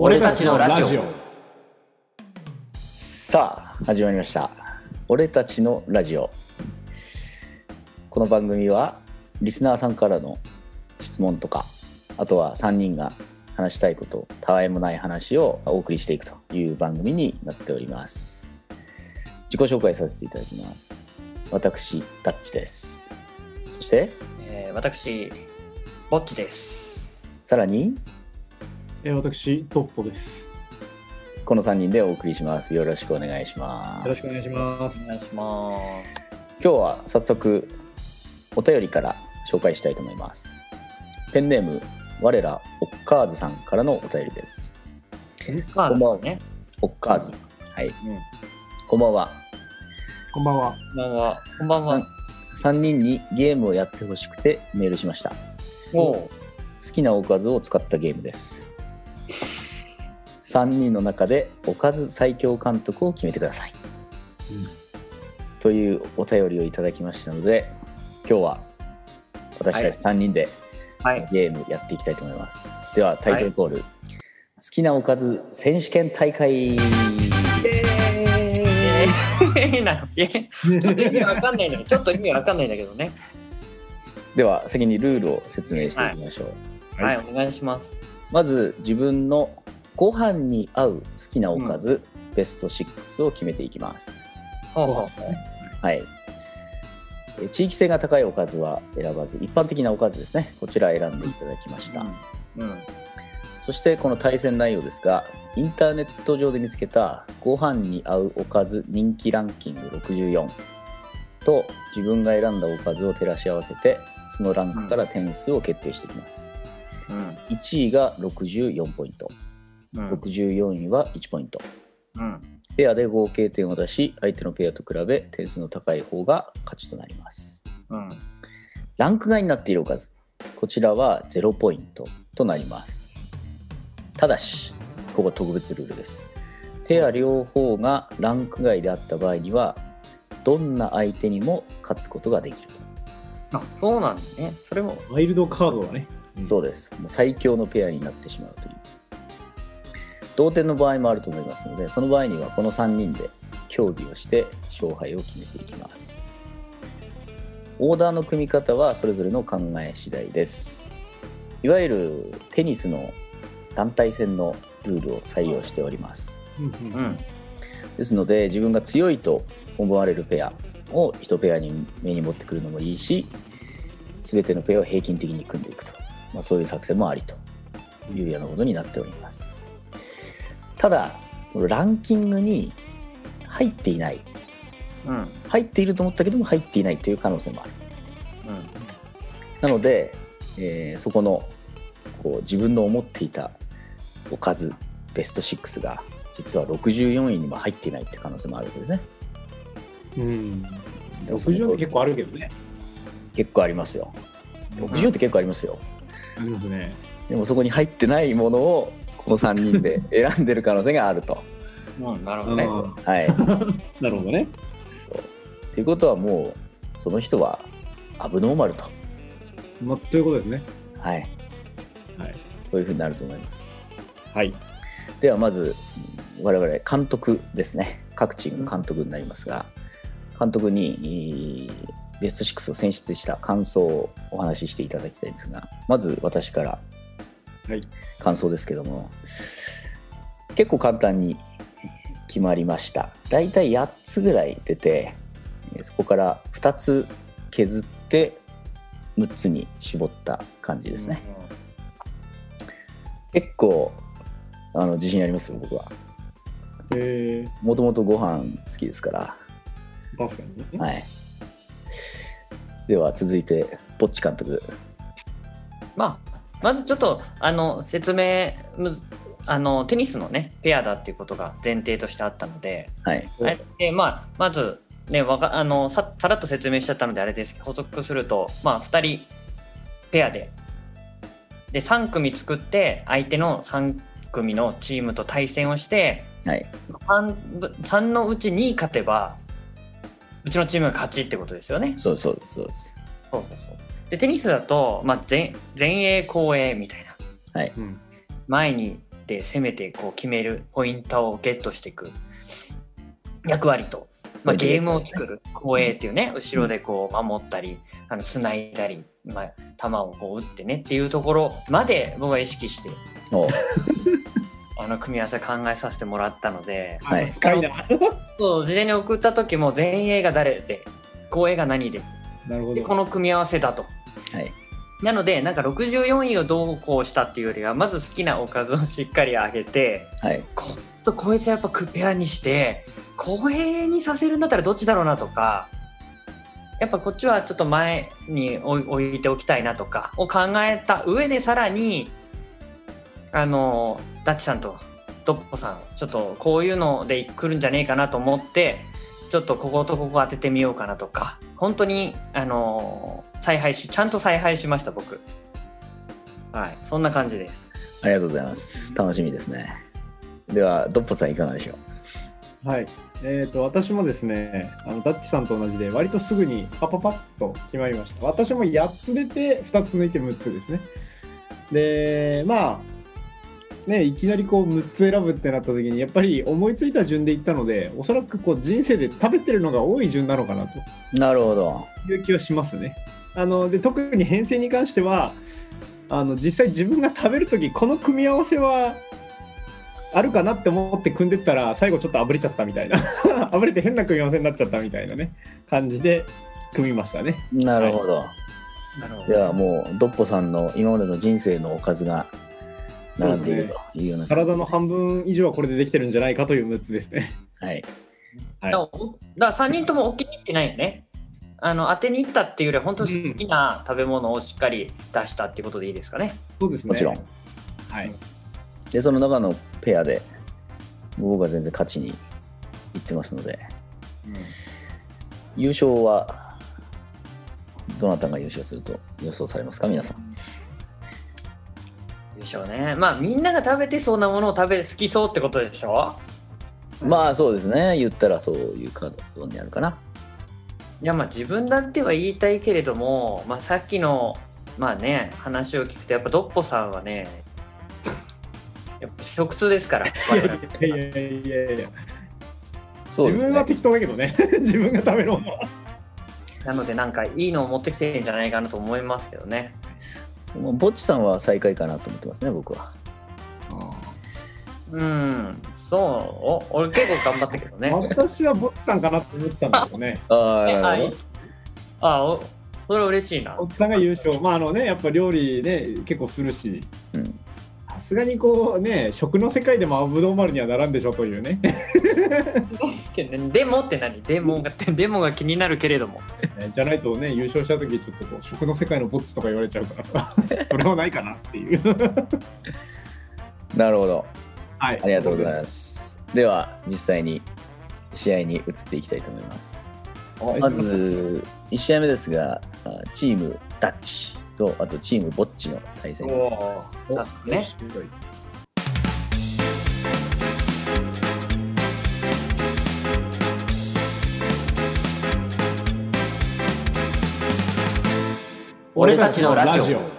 俺たちのラジオ。さあ始まりました。俺たちのラジオ。この番組はリスナーさんからの質問とかあとは3人が話したいことたわいもない話をお送りしていくという番組になっております。自己紹介させていただきます。私タッチです。そして？えー、私、ぼっちです。さらに？えー私トッポです。この3人でお送りします。よろしくお願いします。よろしくお願いします。お願いしま今日は早速お便りから紹介したいと思います。ペンネーム我らオッカーズさんからのお便りです。す。まあ、こんばんは。ね。オッカーズ。はい。うん。こんばんは。こんばんは。こんばんは。こんばんは。3人にゲームをやってほしくてメールしました。おう。好きなおかずを使ったゲームです3人の中でおかず最強監督を決めてください、というお便りをいただきましたので今日は私たち3人ではい。ゲームやっていきたいと思います、ではタイトルコール、好きなおかず選手権大会。えー、なの意味わかんないんだけど、ちょっと意味わかんないんだけどね。では先にルールを説明していきましょう、はい、お願いします。まず自分のご飯に合う好きなおかず、ベスト6を決めていきます。ほうほはい。え地域性が高いおかずは選ばず一般的なおかずですね。こちら選んでいただきました、う。うん。そしてこの対戦内容ですがインターネット上で見つけたご飯に合うおかず人気ランキング64と自分が選んだおかずを照らし合わせてそのランクから点数を決定していきます、うん。1位が64ポイントうん。64位は1ポイントうん。ペアで合計点を出し相手のペアと比べ点数の高い方が勝ちとなりますうん。ランク外になっているおかずこちらは0ポイントとなりますただしここ特別ルールですペア両方がランク外であった場合にはどんな相手にも勝つことができるあ、そうなんだね。それも。ワイルドカードだねうんそうですもう最強のペアになってしまうという同点の場合もあると思いますのでその場合にはこの3人で協議をして勝敗を決めていきます。オーダーの組み方はそれぞれの考え次第です。いわゆるテニスの団体戦のルールを採用しております。うん。ですので自分が強いと思われるペアを1ペアに目に持ってくるのもいいし全てのペアを平均的に組んでいくと、まあ、そういう作戦もありというようなことになっておりますただランキングに入っていない。うん。入っていると思ったけども入っていないという可能性もある。うん。なので、えーそこのこう自分の思っていたおかずベスト6が実は64位にも入っていないっていう可能性もあるわけですね。うん。60って結構あるけどね。結構ありますよ。60って結構ありますよ、ありますね。でもそこに入ってないものをこの3人で選んでる可能性があると。うん。なるほどね。うん。はい。なるほどね。そう。ということはもうその人はアブノーマルと。まあということですね。はい、はい。そういうふうになると思います。はい。ではまずうん我々監督ですね。各チームの監督になりますが監督にえーベスト6を選出した感想をお話ししていただきたいんですがまず私からはい感想ですけども。結構簡単に決まりました。大体8つぐらい出てえーそこから2つ削って6つに絞った感じですね、結構あの自信あります？よ僕は。えー、もともとご飯好きですから。確かにね。はい。では続いてぼっち監督。まあ、まずちょっとあの説明あのテニスのねペアだっていうことが前提としてあったので、はい。うんあれでまあ、まず、ね、わかあのささらっと説明しちゃったのであれですけど補足すると、まあ、2人ペアでで3組作って相手の3組のチームと対戦をしてはい。3, 3のうち2勝てばうちのチームが勝ちってことですよね。そうそうですそうです。そうそうでテニスだと、まあ、前前衛後衛みたいな。はい。うん。前にって攻めてこう決めるポイントをゲットしていく。役割と、まあ、ゲームを作る。後衛っていうね。後ろでこう守ったりあの繋いだり、まあ、球をこう打ってねっていうところまで僕は意識してお あの組み合わせ考えさせてもらったのではい。深いな。そう事前に送った時も前衛が誰で後衛が何でなるほど。でこの組み合わせだと。はい。なのでなんか64位をどうこうしたっていうよりはまず好きなおかずをしっかり上げてはい。こいつとこいつはやっぱクペアにして公平にさせるんだったらどっちだろうなとかやっぱこっちはちょっと前に置い置いておきたいなとかを考えた上でさらにあのダッチさんとドッポさんちょっとこういうので来るんじゃねえかなと思ってちょっとこことここ当ててみようかなとか本当にあの采配しちゃんと采配しました僕。はい。そんな感じです。ありがとうございます。楽しみですね。ではドッポさんいかがでしょう？はい。えー、と私もですねあのダッチさんと同じで割とすぐにパパパッと決まりました。私も8つ出て2つ抜いて6つですね。でまあねいきなりこう6つ選ぶってなった時にやっぱり思いついた順でいったのでおそらくこう人生で食べてるのが多い順なのかなと。なるほど。いう気はしますね。あので特に編成に関してはあの実際自分が食べる時この組み合わせはあるかなって思って組んでったら最後ちょっとあぶれちゃったみたいな。あぶれて変な組み合わせになっちゃったみたいなね。感じで組みましたね。なるほど、なるほではもうドッポさんの今までの人生のおかずが並んでいるというような。体の半分以上はこれでできてるんじゃないかという6つですね。はい。はい。だからおだから3人とも置きに行ってないよね。あの当てに行ったっていうよりは本当に好きな食べ物をしっかり出したっていうことでいいですかね、そうですね。もちろん。はい。でその中のペアで僕は全然勝ちにいってますので。優勝はどなたが優勝すると予想されますか？皆さん。でしょうね。まあみんなが食べてそうなものを食べ好きそうってことでしょ？まあそうですね。言ったらそういうカードになるかな。いやまあ自分だっては言いたいけれども、まあ、さっきのまあね話を聞くとやっぱドッポさんはねやっぱ食通ですからいやいやいやいや。そうですね。自分は適当だけどね。自分が食べるものは。なのでなんかいいのを持ってきてるんじゃないかなと思いますけどねもうぼっちさんは最下位かなと思ってますね僕は。うん。そう。お俺結構頑張ったけどね。私はボッチさんかなと思ってたんだけどね。あえああい。あおそれ嬉しいな。ボッチさんが優勝。まああのねやっぱ料理ね結構するし。うん。さすがにこうね食の世界でもぶどう丸にはならんでしょというね。でもって何？デモがデモが気になるけれども。じゃないとね優勝した時ちょっとこう食の世界のボッチとか言われちゃうから。さ それはないかなっていう。なるほど。はい。ありがとうございます。では実際に試合に移っていきたいと思います。はい。まず1試合目ですがあチームダッチとあとチームボッチの対戦。お早速ね。俺たちのラジオ